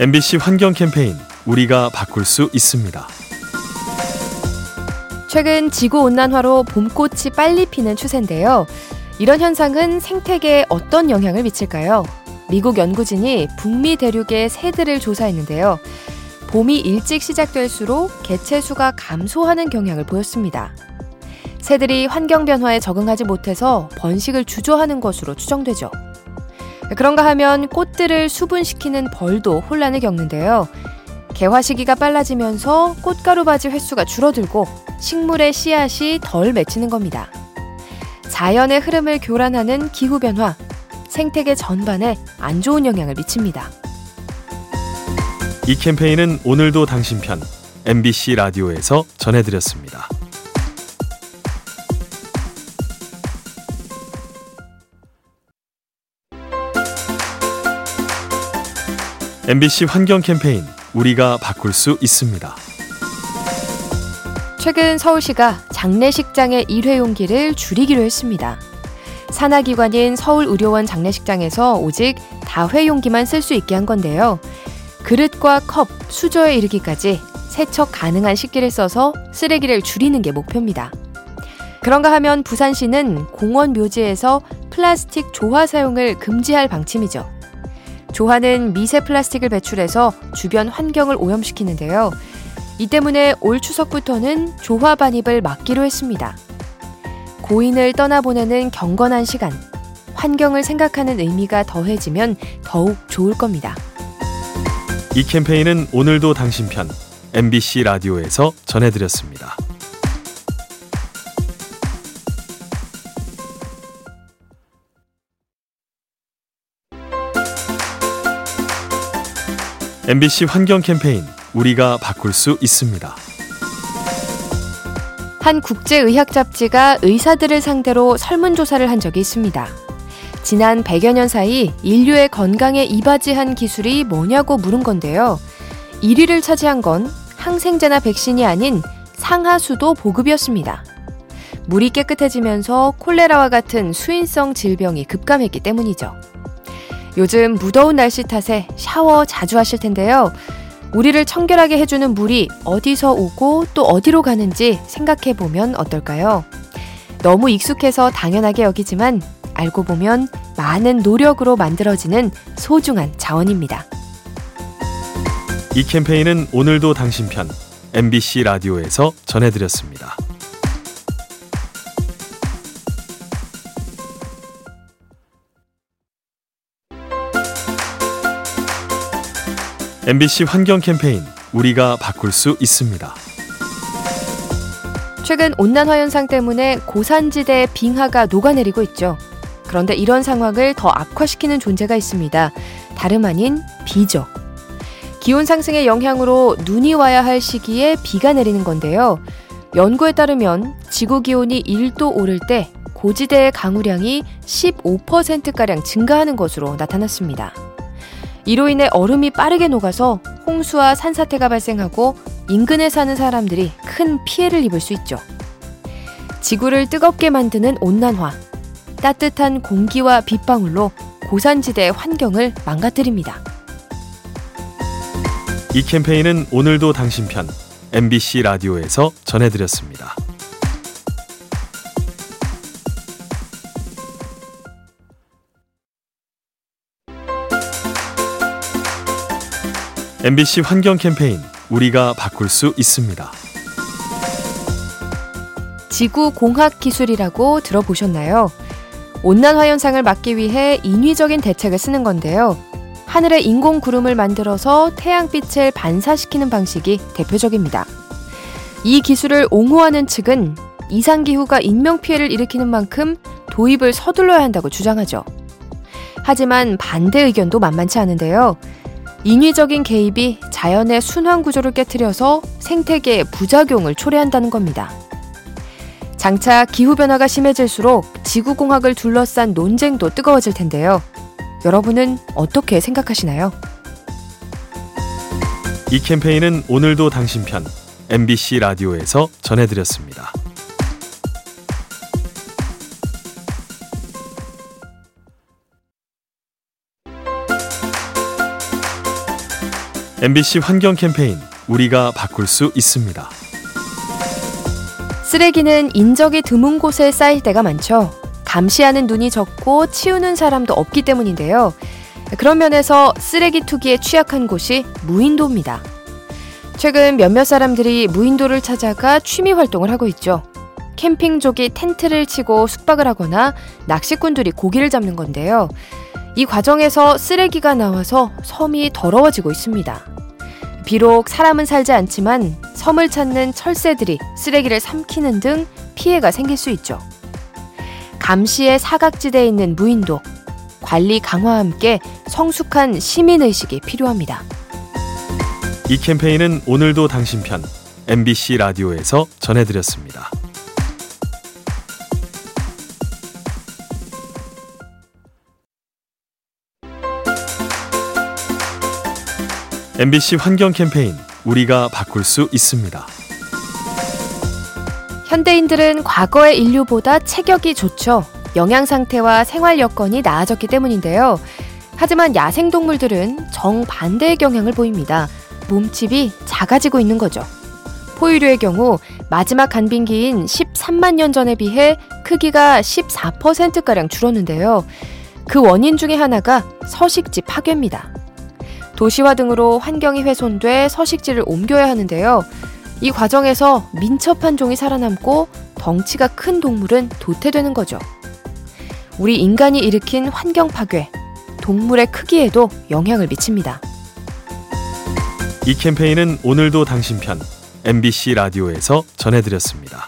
MBC 환경 캠페인 우리가 바꿀 수 있습니다. 최근 지구 온난화로 봄꽃이 빨리 피는 추세인데요. 이런 현상은 생태계에 어떤 영향을 미칠까요? 미국 연구진이 북미 대륙의 새들을 조사했는데요. 봄이 일찍 시작될수록 개체 수가 감소하는 경향을 보였습니다. 새들이 환경 변화에 적응하지 못해서 번식을 주저하는 것으로 추정되죠. 그런가 하면 꽃들을 수분시키는 벌도 혼란을 겪는데요. 개화 시기가 빨라지면서 꽃가루 바지 횟수가 줄어들고 식물의 씨앗이 덜 맺히는 겁니다. 자연의 흐름을 교란하는 기후변화, 생태계 전반에 안 좋은 영향을 미칩니다. 이 캠페인은 오늘도 당신 편 MBC 라디오에서 전해드렸습니다. MBC 환경 캠페인 우리가 바꿀 수 있습니다. 최근 서울시가 장례식장의 일회용기를 줄이기로 했습니다. 산하기관인 서울의료원 장례식장에서 오직 다회용기만 쓸 수 있게 한 건데요. 그릇과 컵, 수저에 이르기까지 세척 가능한 식기를 써서 쓰레기를 줄이는 게 목표입니다. 그런가 하면 부산시는 공원 묘지에서 플라스틱 조화 사용을 금지할 방침이죠. 조화는 미세 플라스틱을 배출해서 주변 환경을 오염시키는데요. 이 때문에 올 추석부터는 조화 반입을 막기로 했습니다. 고인을 떠나보내는 경건한 시간, 환경을 생각하는 의미가 더해지면 더욱 좋을 겁니다. 이 캠페인은 오늘도 당신 편 MBC 라디오에서 전해드렸습니다. MBC 환경 캠페인 우리가 바꿀 수 있습니다. 한 국제의학 잡지가 의사들을 상대로 설문조사를 한 적이 있습니다. 지난 100여 년 사이 인류의 건강에 이바지한 기술이 뭐냐고 물은 건데요. 1위를 차지한 건 항생제나 백신이 아닌 상하수도 보급이었습니다. 물이 깨끗해지면서 콜레라와 같은 수인성 질병이 급감했기 때문이죠. 요즘 무더운 날씨 탓에 샤워 자주 하실 텐데요. 우리를 청결하게 해주는 물이 어디서 오고 또 어디로 가는지 생각해 보면 어떨까요? 너무 익숙해서 당연하게 여기지만 알고 보면 많은 노력으로 만들어지는 소중한 자원입니다. 이 캠페인은 오늘도 당신 편 MBC 라디오에서 전해드렸습니다. MBC 환경 캠페인 우리가 바꿀 수 있습니다. 최근 온난화 현상 때문에 고산지대 빙하가 녹아내리고 있죠. 그런데 이런 상황을 더 악화시키는 존재가 있습니다. 다름 아닌 비죠. 기온 상승의 영향으로 눈이 와야 할 시기에 비가 내리는 건데요. 연구에 따르면 지구 기온이 1도 오를 때 고지대의 강우량이 15%가량 증가하는 것으로 나타났습니다. 이로 인해 얼음이 빠르게 녹아서 홍수와 산사태가 발생하고 인근에 사는 사람들이 큰 피해를 입을 수 있죠. 지구를 뜨겁게 만드는 온난화, 따뜻한 공기와 빗방울로 고산지대의 환경을 망가뜨립니다. 이 캠페인은 오늘도 당신 편 MBC 라디오에서 전해드렸습니다. MBC 환경 캠페인 우리가 바꿀 수 있습니다. 지구 공학 기술이라고 들어보셨나요? 온난화 현상을 막기 위해 인위적인 대책을 쓰는 건데요. 하늘에 인공 구름을 만들어서 태양빛을 반사시키는 방식이 대표적입니다. 이 기술을 옹호하는 측은 이상기후가 인명피해를 일으키는 만큼 도입을 서둘러야 한다고 주장하죠. 하지만 반대 의견도 만만치 않은데요. 인위적인 개입이 자연의 순환 구조를 깨뜨려서 생태계에 부작용을 초래한다는 겁니다. 장차 기후변화가 심해질수록 지구공학을 둘러싼 논쟁도 뜨거워질 텐데요. 여러분은 어떻게 생각하시나요? 이 캠페인은 오늘도 당신 편 MBC 라디오에서 전해드렸습니다. MBC 환경 캠페인 우리가 바꿀 수 있습니다. 쓰레기는 인적이 드문 곳에 쌓일 때가 많죠. 감시하는 눈이 적고 치우는 사람도 없기 때문인데요. 그런 면에서 쓰레기 투기에 취약한 곳이 무인도입니다. 최근 몇몇 사람들이 무인도를 찾아가 취미 활동을 하고 있죠. 캠핑족이 텐트를 치고 숙박을 하거나 낚시꾼들이 고기를 잡는 건데요. 이 과정에서 쓰레기가 나와서 섬이 더러워지고 있습니다. 비록 사람은 살지 않지만 섬을 찾는 철새들이 쓰레기를 삼키는 등 피해가 생길 수 있죠. 감시의 사각지대에 있는 무인도, 관리 강화와 함께 성숙한 시민의식이 필요합니다. 이 캠페인은 오늘도 당신 편 MBC 라디오에서 전해드렸습니다. MBC 환경 캠페인 우리가 바꿀 수 있습니다. 현대인들은 과거의 인류보다 체격이 좋죠. 영양 상태와 생활 여건이 나아졌기 때문인데요. 하지만 야생동물들은 정반대의 경향을 보입니다. 몸집이 작아지고 있는 거죠. 포유류의 경우 마지막 간빙기인 13만 년 전에 비해 크기가 14%가량 줄었는데요. 그 원인 중에 하나가 서식지 파괴입니다. 도시화 등으로 환경이 훼손돼 서식지를 옮겨야 하는데요. 이 과정에서 민첩한 종이 살아남고 덩치가 큰 동물은 도태되는 거죠. 우리 인간이 일으킨 환경 파괴, 동물의 크기에도 영향을 미칩니다. 이 캠페인은 오늘도 당신 편 MBC 라디오에서 전해드렸습니다.